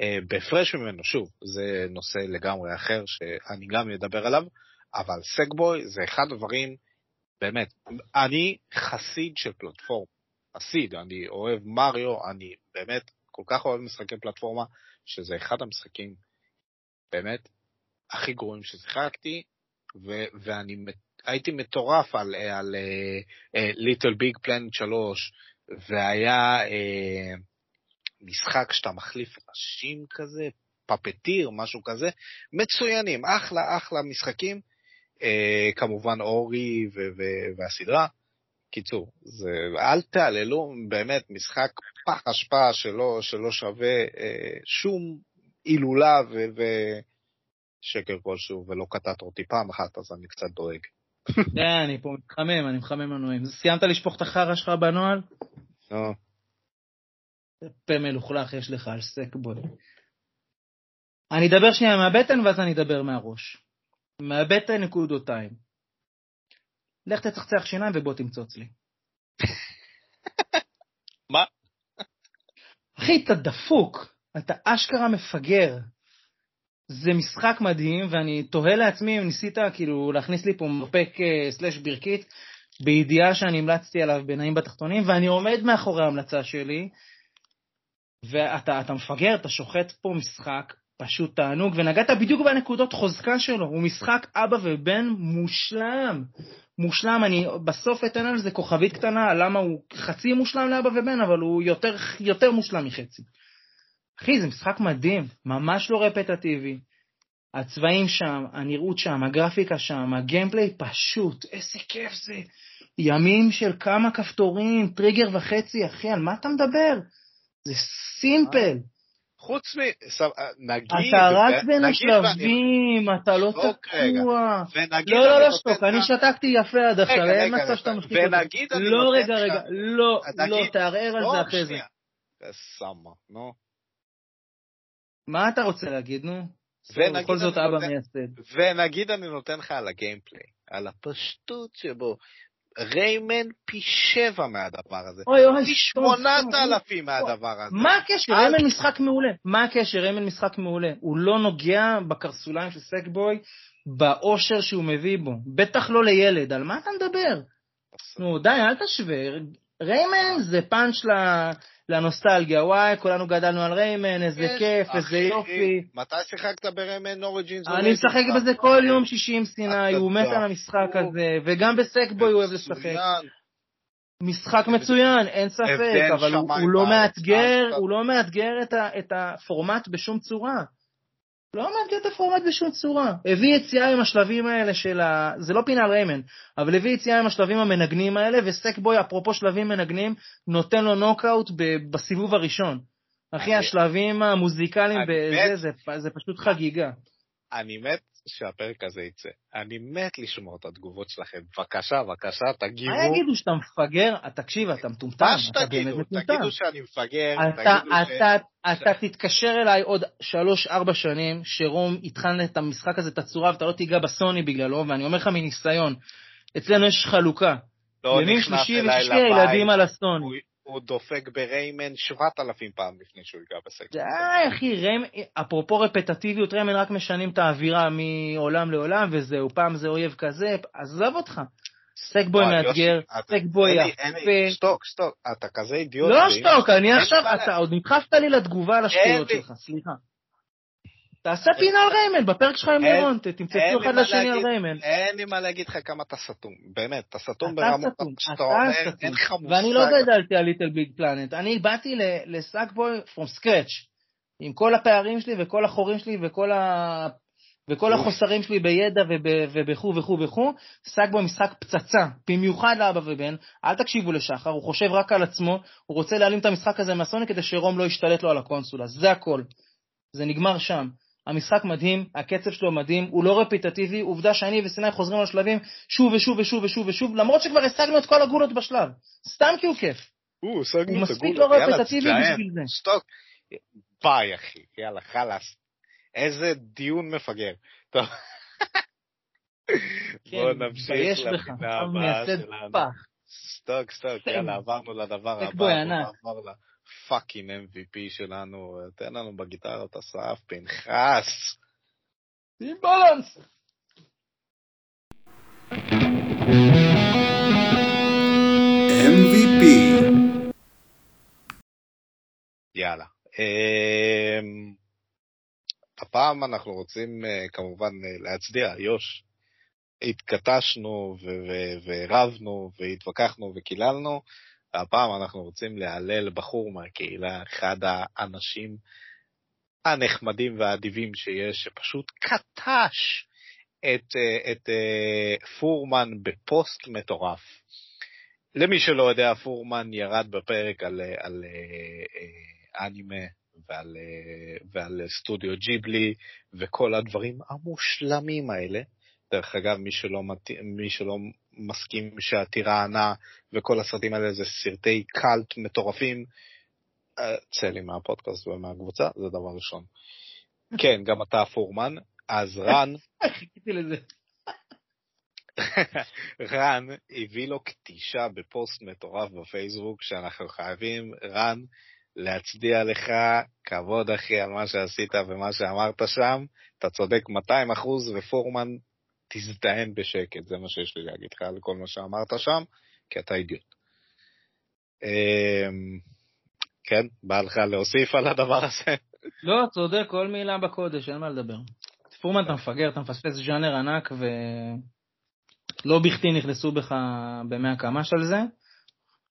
Speaker 1: אה, בהפרש ממנו, שוב, זה נושא לגמרי אחר שאני גם אדבר עליו, אבל סגבוי זה אחד הדברים, באמת, אני חסיד של פלטפורמה. חסיד, אני אוהב מריו, אני באמת כל כך אוהב משחקי פלטפורמה, שזה אחד המשחקים באמת הכי גרועים ששיחקתי, ואני מת- הייתי מטורף על, ליטל ביג פלנט 3, והיה אה, משחק שאתה מחליף ראשים כזה, פפטיר, משהו כזה, מצוינים, אחלה אחלה משחקים, אה, כמובן אורי ו- ו- והסדרה. קיצור, זה, אל תעללו, באמת, משחק פח אשפה שלא, שלא שווה אה, שום הילולה ו- ושקר כלשהו, ולא קטעת אותי פעם אחת, אז אני קצת דואג.
Speaker 2: כן, (laughs) אני פה מתחמם, אני מחמם מנועים. סיימת לשפוך את החרא שלך בנוהל?
Speaker 1: נו,
Speaker 2: פה מלוכלך יש לך על סקבוי. אני אדבר שנייה מהבטן ואז אני אדבר מהראש. מהבטן נקודותיים. לך תצחצח שיניים ובוא תמצוץ לי. (laughs)
Speaker 1: מה?
Speaker 2: אחי, אתה דפוק, אתה אשכרה מפגר. זה משחק מדהים, ואני תוהה לעצמי אם ניסית כאילו להכניס לי פה מרפק אה, סלאש ברכית, בידיעה שאני המלצתי עליו בנעים בתחתונים, ואני עומד מאחורי ההמלצה שלי, ואתה מפגר, אתה שוחט פה משחק פשוט תענוג, ונגעת בדיוק בנקודות חוזקה שלו, הוא משחק אבא ובן מושלם. מושלם, אני בסוף אתן על זה כוכבית קטנה, למה הוא חצי מושלם לאבא ובן, אבל הוא יותר, יותר מושלם מחצי. אחי, זה משחק מדהים, ממש לא רפטטיבי. הצבעים שם, הנראות שם, הגרפיקה שם, הגיימפליי פשוט, איזה כיף זה. ימים של כמה כפתורים, טריגר וחצי, אחי, על מה אתה מדבר? זה סימפל.
Speaker 1: חוץ מ... נגיד...
Speaker 2: אתה רץ בין השלבים, אתה לא תקוע. לא, לא, לא, שתוק, אני שתקתי יפה עד עכשיו, אין מצב שאתה משתיק אותי. לא, רגע, רגע, לא, לא, תערער על זה אחרי זה.
Speaker 1: סמה, נו.
Speaker 2: מה אתה רוצה להגיד, נו? בכל זאת אבא מייסד.
Speaker 1: ונגיד אני נותן לך על הגיימפליי, על הפשטות שבו. ריימן פי שבע מהדבר הזה.
Speaker 2: אוי אוי,
Speaker 1: פי שמונת. אלפים מהדבר הזה.
Speaker 2: מה הקשר? ריימן משחק מעולה. מה הקשר? ריימן משחק מעולה. הוא לא נוגע בקרסוליים של סקבוי, באושר שהוא מביא בו. בטח לא לילד. על מה אתה מדבר? נו, די, אל תשווה. ריימן זה פאנץ' ל- לנוסטלגיה. וואי, כולנו גדלנו על ריימן, איזה
Speaker 1: כן,
Speaker 2: כיף, איזה
Speaker 1: אחי,
Speaker 2: יופי.
Speaker 1: מתי שיחקת בריימן אוריג'ינס?
Speaker 2: אני משחק בזה כל יום שישי עם סיני, הוא מת על המשחק הזה, וגם בסקבוי הוא אוהב לשחק. משחק מצוין, אין ספק, אבל הוא,
Speaker 1: שמיים
Speaker 2: הוא לא. מאתגר,
Speaker 1: אל-
Speaker 2: הוא לא מאתגר את הפורמט בשום צורה. לא מאתגר את הפורמט בשום צורה. הביא יציאה עם השלבים האלה של ה... זה לא פינה ריימן, אבל הביא יציאה עם השלבים המנגנים האלה, וסקבוי, אפרופו שלבים מנגנים, נותן לו נוקאוט ב- בסיבוב הראשון. אחי, השלבים המוזיקליים בזה,
Speaker 1: מת.
Speaker 2: זה, זה פשוט חגיגה.
Speaker 1: אני מת שהפרק הזה יצא. אני מת לשמוע את התגובות שלכם. בבקשה, בבקשה, תגיבו.
Speaker 2: מה יגידו שאתה מפגר? תקשיב, אתה מטומטם,
Speaker 1: מה
Speaker 2: אתה
Speaker 1: שתגידו. תגידו שאני מפגר,
Speaker 2: אתה,
Speaker 1: תגידו ש...
Speaker 2: אתה, אתה תתקשר אליי עוד שלוש-ארבע שנים, שרום יטחן את המשחק הזה, את הצורה, ואתה לא תיגע בסוני בגללו, ואני אומר לך מניסיון, אצלנו יש חלוקה.
Speaker 1: לא
Speaker 2: ימים שלישי
Speaker 1: לבית,
Speaker 2: הילדים על הסוני.
Speaker 1: הוא- דופק בריימן שבעת אלפים פעם לפני שהוא ייגע בסקס.
Speaker 2: די, אחי, ריימן, אפרופו רפטטיביות, ריימן רק משנים את האווירה מעולם לעולם, וזהו, פעם זה אויב כזה, עזוב אותך. סקבוי מאתגר, סקבוי יפה.
Speaker 1: שתוק, שתוק, אתה כזה אידיוט.
Speaker 2: לא שתוק, אני עכשיו, אתה עוד נדחפת לי לתגובה על השטויות שלך, סליחה. תעשה פינה על ריימן, בפרק שלך עם לירון, ת-
Speaker 1: אין
Speaker 2: תמצאו
Speaker 1: לי
Speaker 2: אחד לשני על. ריימן.
Speaker 1: אין לי מה להגיד לך כמה אתה סתום, באמת, אתה סתום
Speaker 2: אתה
Speaker 1: ברמות
Speaker 2: סתום,
Speaker 1: שאתה
Speaker 2: אתה
Speaker 1: אומר,
Speaker 2: סתום.
Speaker 1: אין לך מושג.
Speaker 2: ואני לא גדלתי על LittleBigPlanet, אני באתי ל- לסאקבוי from scratch, עם כל הפערים שלי וכל החורים שלי וכל ה... וכל. החוסרים שלי בידע וב- ובכו וכו וכו, סאקבוי משחק פצצה, במיוחד לאבא ובן, אל תקשיבו לשחר, הוא חושב רק על עצמו, הוא רוצה להעלים את המשחק הזה מהסוני כדי שרום לא ישתלט לו על הקונסולה, זה הכל. זה נגמר שם. המשחק מדהים, הקצב שלו מדהים, הוא לא רפיטטיבי, עובדה שאני וסיני חוזרים על השלבים שוב ושוב ושוב ושוב ושוב, למרות שכבר השגנו את כל הגולות בשלב. סתם כי הוא כיף.
Speaker 1: הוא,
Speaker 2: מספיק לא
Speaker 1: תזדיין,
Speaker 2: בשביל זה.
Speaker 1: שתוק. ביי, אחי, יאללה, חלאס. איזה דיון מפגר. טוב. (laughs) בואו
Speaker 2: כן,
Speaker 1: נמשיך לפינה הבאה שלנו. סטוק, סטוק,
Speaker 2: כן.
Speaker 1: יאללה, עברנו לדבר הבא. ל fucking MVP שלנו. תן לנו בגיטרת אסף, פנחס.
Speaker 2: עם balance.
Speaker 4: MVP
Speaker 1: יאללה. אמ, הפעם אנחנו רוצים אה, כמובן אה, להצדיע, יוש. התכתשנו ורבנו והתווכחנו וקיללנו, והפעם אנחנו רוצים להלל בחור מהקהילה, אחד האנשים הנחמדים והאדיבים שיש, שפשוט קטש את, אה, את אה, פורמן בפוסט מטורף. למי שלא יודע, פורמן ירד בפרק על, אה, על אנימה ועל, ועל סטודיו ג'יבלי וכל הדברים המושלמים האלה. דרך אגב, מי שלא, מת... מי שלא מסכים שהטירה ענה וכל הסרטים האלה זה סרטי קאלט מטורפים, אה, צא לי מהפודקאסט ומהקבוצה, זה דבר ראשון. (laughs) כן, גם אתה פורמן, אז רן, (laughs)
Speaker 2: חיכיתי לזה. (laughs)
Speaker 1: רן הביא לו קטישה בפוסט מטורף בפייסבוק, שאנחנו חייבים, רן, להצדיע לך, כבוד אחי על מה שעשית ומה שאמרת שם, אתה צודק 200 אחוז, ופורמן, תזדיין בשקט, זה מה שיש לי להגיד לך על כל מה שאמרת שם, כי אתה אידיוט. אמ, כן, בא לך להוסיף על הדבר הזה?
Speaker 2: לא, צודק, כל מילה בקודש, אין מה לדבר. פורמן אתה מפגר, אתה מפספס ז'אנר ענק, ולא בכדי נכנסו בך במאה קמ"ש על זה.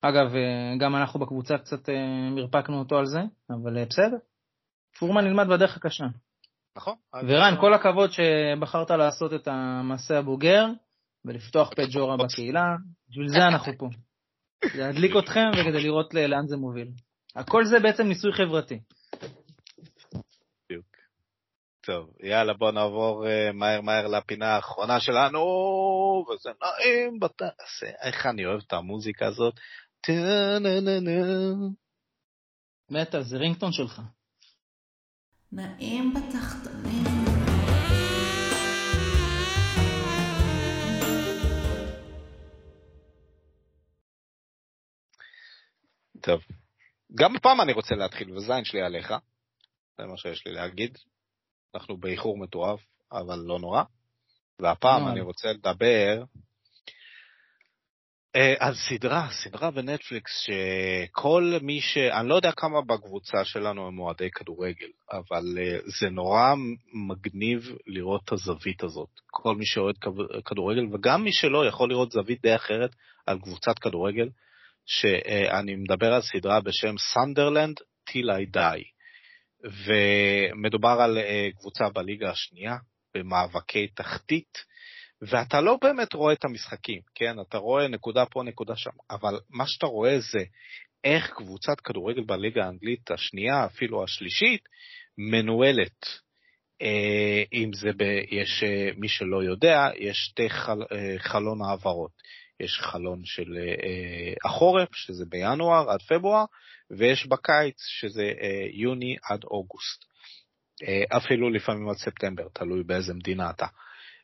Speaker 2: אגב, אה, גם אנחנו בקבוצה קצת אה, מרפקנו אותו על זה, אבל אה, בסדר. פורמן נלמד בדרך הקשה.
Speaker 1: נכון.
Speaker 2: ורן, כל הכבוד שבחרת לעשות את המעשה הבוגר ולפתוח פה ג'ורה בקהילה, בשביל זה אנחנו פה. להדליק (laughs) אתכם וכדי לראות לאן זה מוביל. הכל זה בעצם ניסוי חברתי.
Speaker 1: בדיוק. טוב, יאללה, בוא נעבור uh, מהר מהר לפינה האחרונה שלנו, וזה נעים בתעשה. איך אני אוהב את המוזיקה הזאת.
Speaker 2: מטה, זה רינגטון שלך.
Speaker 5: נעים בתחתונים.
Speaker 1: טוב. גם הפעם אני רוצה להתחיל, וזין שלי עליך. זה מה שיש לי להגיד. אנחנו באיחור מטורף, אבל לא נורא. והפעם
Speaker 2: נורא.
Speaker 1: אני רוצה לדבר אה, על סדרה, סדרה בנטפליקס, שכל מי ש... אני לא יודע כמה בקבוצה שלנו הם אוהדי כדורגל, אבל אה, זה נורא מגניב לראות את הזווית הזאת. כל מי שאוהד כדורגל, וגם מי שלא, יכול לראות זווית די אחרת על קבוצת כדורגל, שאני מדבר על סדרה בשם סנדרלנד Till I Die. ומדובר על אה, קבוצה בליגה השנייה, במאבקי תחתית, ואתה לא באמת רואה את המשחקים, כן? אתה רואה נקודה פה, נקודה שם, אבל מה שאתה רואה זה איך קבוצת כדורגל בליגה האנגלית השנייה, אפילו השלישית, מנוהלת. אה, אם זה, ב, יש, אה, מי שלא יודע, יש שתי חל, אה, חלון העברות. יש חלון של החורף, שזה בינואר עד פברואר, ויש בקיץ, שזה יוני עד אוגוסט. אפילו לפעמים עד ספטמבר, תלוי באיזה מדינה אתה.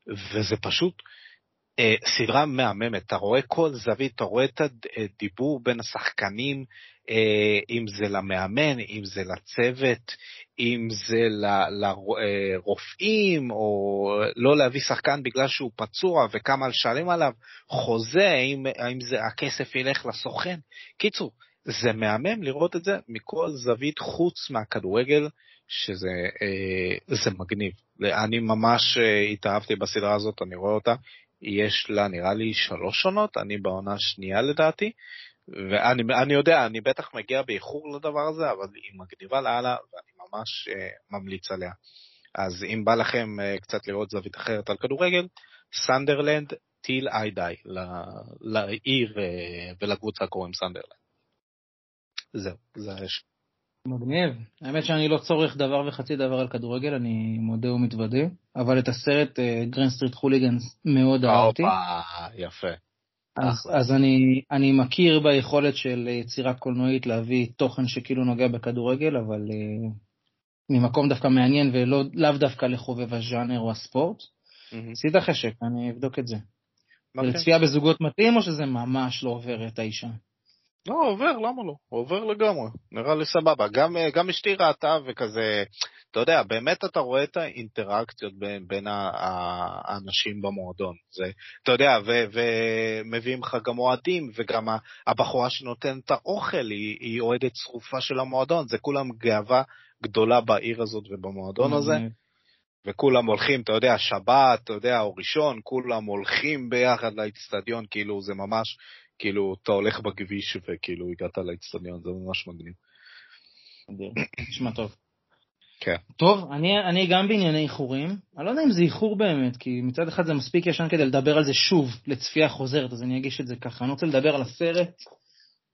Speaker 1: וזה פשוט אה, סדרה מהממת, אתה רואה כל זווית, אתה רואה את הדיבור בין השחקנים, אה, אם זה למאמן, אם זה לצוות, אם זה לרופאים, או לא להביא שחקן בגלל שהוא פצוע וכמה לשלם עליו, חוזה, האם, האם זה, הכסף ילך לסוכן. קיצור, זה מהמם לראות את זה מכל זווית חוץ מהכדורגל, שזה אה, זה מגניב. אני ממש אה, התאהבתי בסדרה הזאת, אני רואה אותה. יש לה נראה לי שלוש עונות, אני בעונה שנייה לדעתי, ואני אני יודע, אני בטח מגיע באיחור לדבר הזה, אבל היא מגניבה לאללה, ואני ממש אה, ממליץ עליה. אז אם בא לכם אה, קצת לראות זווית אחרת על כדורגל, Sunderland 'Til I Die, לעיר אה, ולקבוצה קוראים סנדרלנד. זהו, זה יש.
Speaker 2: מגניב. האמת שאני לא צורך דבר וחצי דבר על כדורגל, אני מודה ומתוודה, אבל את הסרט Green Street Hooligans מאוד אהבתי.
Speaker 1: יפה.
Speaker 2: אז. אז אני, אני מכיר ביכולת של יצירה קולנועית להביא תוכן שכאילו נוגע בכדורגל, אבל uh, ממקום דווקא מעניין ולאו לאו דווקא לחובב הז'אנר או הספורט. עשית חשק, אני אבדוק את זה. זה
Speaker 1: מגניב.
Speaker 2: לצפייה בזוגות מתאים או שזה ממש לא עובר את האישה?
Speaker 1: לא, עובר, למה לא? עובר לגמרי, נראה לי סבבה. גם, אה, גם אשתי ראתה וכזה, אתה יודע, באמת אתה רואה את האינטראקציות בין, בין האנשים במועדון. זה, אתה יודע, ו, ומביאים לך גם אוהדים, וגם הבחורה שנותנת את האוכל היא, היא אוהדת צרופה של המועדון, זה כולם גאווה גדולה בעיר הזאת ובמועדון הזה.
Speaker 2: מגניב.
Speaker 1: וכולם הולכים, אתה יודע, שבת, אתה יודע, או ראשון, כולם הולכים ביחד לאצטדיון, כאילו זה ממש, כאילו אתה הולך בכביש וכאילו הגעת לאצטדיון, זה ממש מגניב.
Speaker 2: נשמע טוב.
Speaker 1: כן.
Speaker 2: טוב, אני, אני גם בענייני איחורים. אני לא יודע אם זה איחור באמת, כי מצד אחד זה מספיק ישן כדי לדבר על זה שוב, לצפייה חוזרת, אז אני אגיש את זה ככה. אני רוצה לדבר על הסרט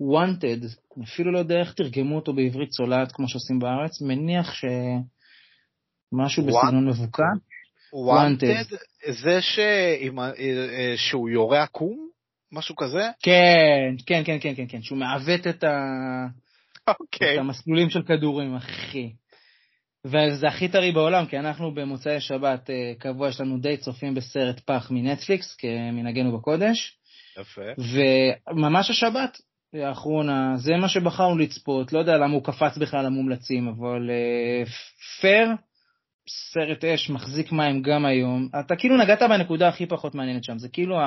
Speaker 2: Wanted, אפילו לא יודע איך תרגמו אותו בעברית צולעת כמו שעושים בארץ, מניח שמשהו בסגנון מבוקע.
Speaker 1: Wanted, זה שעם ה- אה, שהוא יורה עקום? משהו כזה?
Speaker 2: כן, כן, כן, כן, כן, כן, שהוא מעוות את ה...
Speaker 1: אוקיי.
Speaker 2: את המסלולים של כדורים, אחי. וזה הכי טרי בעולם, כי אנחנו במוצאי שבת אה, קבוע, יש לנו די צופים בסרט פח מנטפליקס, כמנהגנו בקודש.
Speaker 1: יפה.
Speaker 2: וממש השבת האחרונה, זה מה שבחרנו לצפות, לא יודע למה הוא קפץ בכלל למומלצים, אבל פייר, סרט אש, מחזיק מים גם היום. אתה כאילו נגעת בנקודה הכי פחות מעניינת שם, זה כאילו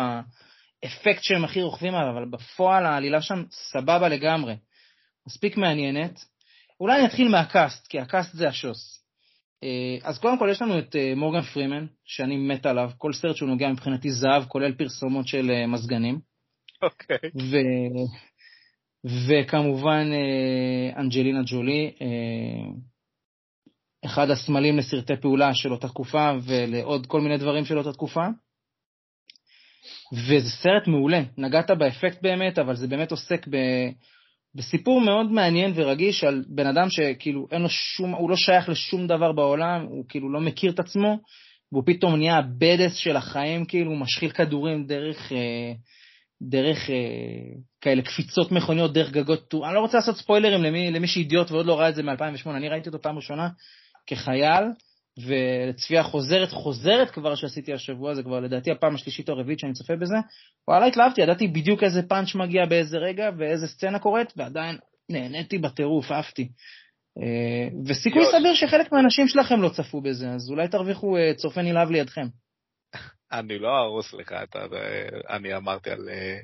Speaker 2: האפקט שהם הכי רוכבים עליו, אבל בפועל העלילה שם סבבה לגמרי. מספיק מעניינת. אולי אני אתחיל מה cast, כי ה cast זה השוס. אה, אז קודם כל יש לנו את אה, מורגן פרימן, שאני מת עליו, כל סרט שהוא נוגע מבחינתי זהב, כולל פרסומות של אה, מזגנים.
Speaker 1: אוקיי.
Speaker 2: ו... וכמובן אנג'לינה ג'ולי, אחד הסמלים לסרטי פעולה של אותה תקופה ולעוד כל מיני דברים של אותה תקופה. וזה סרט מעולה, נגעת באפקט באמת, אבל זה באמת עוסק ב... בסיפור מאוד מעניין ורגיש על בן אדם שכאילו אין לו שום, הוא לא שייך לשום דבר בעולם, הוא כאילו לא מכיר את עצמו, והוא פתאום נהיה הבדס של החיים, כאילו הוא משחיל כדורים דרך, אה, דרך אה, כאלה קפיצות מכוניות, דרך גגות, אני לא רוצה לעשות ספוילרים למי, למי שאידיוט ועוד לא ראה את זה מ-2008, אני ראיתי אותו פעם ראשונה כחייל, ולצפייה חוזרת, חוזרת כבר שעשיתי השבוע, זה כבר לדעתי הפעם השלישית או הרביעית שאני צופה בזה. וואלה, התלהבתי, ידעתי בדיוק איזה פאנץ' מגיע באיזה רגע ואיזה סצנה קורית, ועדיין נהניתי בטירוף, עפתי. אה, וסיכוי סביר שחלק מהאנשים שלכם לא צפו בזה, אז אולי תרוויחו אה, צופה נלהב לידכם.
Speaker 1: אני לא אהרוס לך את ה... אני אמרתי על אה,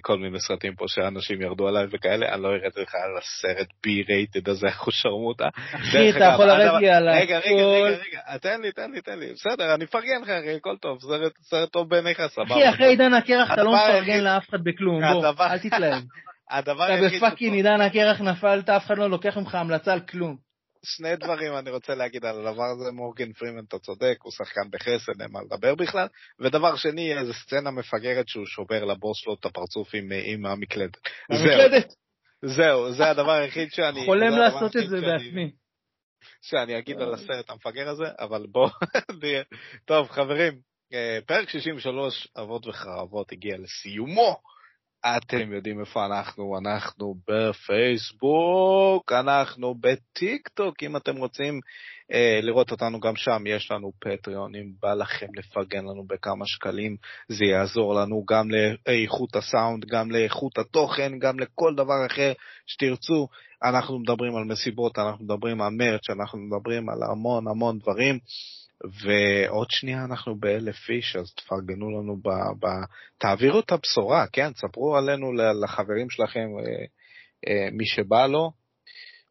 Speaker 1: כל מיני סרטים פה שאנשים ירדו עליי וכאלה, אני לא ארד לך על הסרט B-rated הזה, (laughs) אחשרמוטה.
Speaker 2: אחי, אתה יכול לרדת לי על הכל.
Speaker 1: רגע, רגע, רגע, תן לי, תן לי, תן לי. בסדר, אני מפרגן לך, אחי, הכל טוב, סרט טוב בעיניך, סבבה.
Speaker 2: אחי, אחרי עידן הקרח אתה לא מפרגן לאף אחד בכלום, בוא, אל תתלהב. (laughs)
Speaker 1: הדבר
Speaker 2: היחיד... אתה ב fucking עידן הקרח נפלת, אף אחד לא לוקח ממך המלצה על כלום.
Speaker 1: שני דברים אני רוצה להגיד על הדבר הזה, מורגן פרימן, אתה צודק, הוא שחקן בחסד, אין מה לדבר בכלל. ודבר שני, איזו סצנה מפגרת שהוא שובר לבוס שלו את הפרצוף עם, עם המקלדת.
Speaker 2: המקלדת?
Speaker 1: זהו, זה הדבר היחיד שאני...
Speaker 2: חולם לעשות את זה בעצמי.
Speaker 1: שאני אגיד על הסרט המפגר הזה, אבל בוא. (laughs) טוב, חברים, אה, פרק 63, אבות וחרבות, הגיע לסיומו. אתם יודעים איפה אנחנו, אנחנו בפייסבוק, אנחנו בטיק טוק, אם אתם רוצים לראות אותנו גם שם, יש לנו פטריון, אם בא לכם לפרגן לנו בכמה שקלים, זה יעזור לנו גם לאיכות הסאונד, גם לאיכות התוכן, גם לכל דבר אחר שתרצו. אנחנו מדברים על מסיבות, אנחנו מדברים על מרץ', אנחנו מדברים על המון המון דברים. ועוד שנייה אנחנו באלף איש, אז תפרגנו לנו, ב, ב, תעבירו את הבשורה, כן? ספרו עלינו לחברים שלכם, אה, אה, מי שבא לו.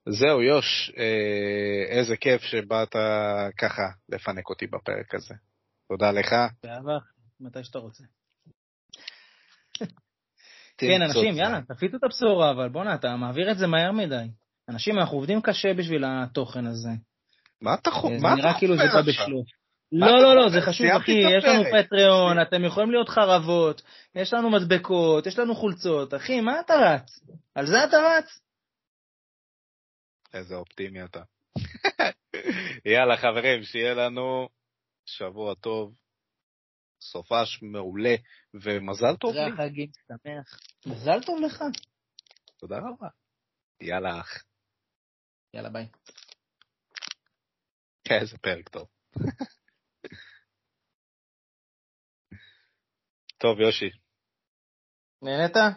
Speaker 1: זהו, יוש, אה, איזה כיף שבאת ככה לפנק אותי בפרק הזה. תודה לך.
Speaker 2: באהבה, מתי שאתה רוצה. כן, אנשים, יאללה, תפיצו את הבשורה, אבל בואנה, אתה מעביר את זה מהר מדי. אנשים, אנחנו עובדים קשה בשביל התוכן הזה.
Speaker 1: מה אתה חושב?
Speaker 2: זה נראה כאילו זה בא בשלוף. לא, לא, לא, זה חשוב, אחי, יש לנו פטריון, אתם יכולים להיות חרבות, יש לנו מדבקות, יש לנו חולצות, אחי, מה אתה רץ? על זה אתה רץ?
Speaker 1: איזה אופטימי אתה. (laughs) יאללה, חברים, שיהיה לנו שבוע טוב, סופש מעולה, ומזל טוב לי.
Speaker 2: אחרי החגים, שמח. מזל טוב לך.
Speaker 1: תודה רבה. יאללה, אח.
Speaker 2: יאללה, ביי. (laughs)
Speaker 1: איזה פרק טוב. (laughs) טוב, יושי.
Speaker 2: נהנית?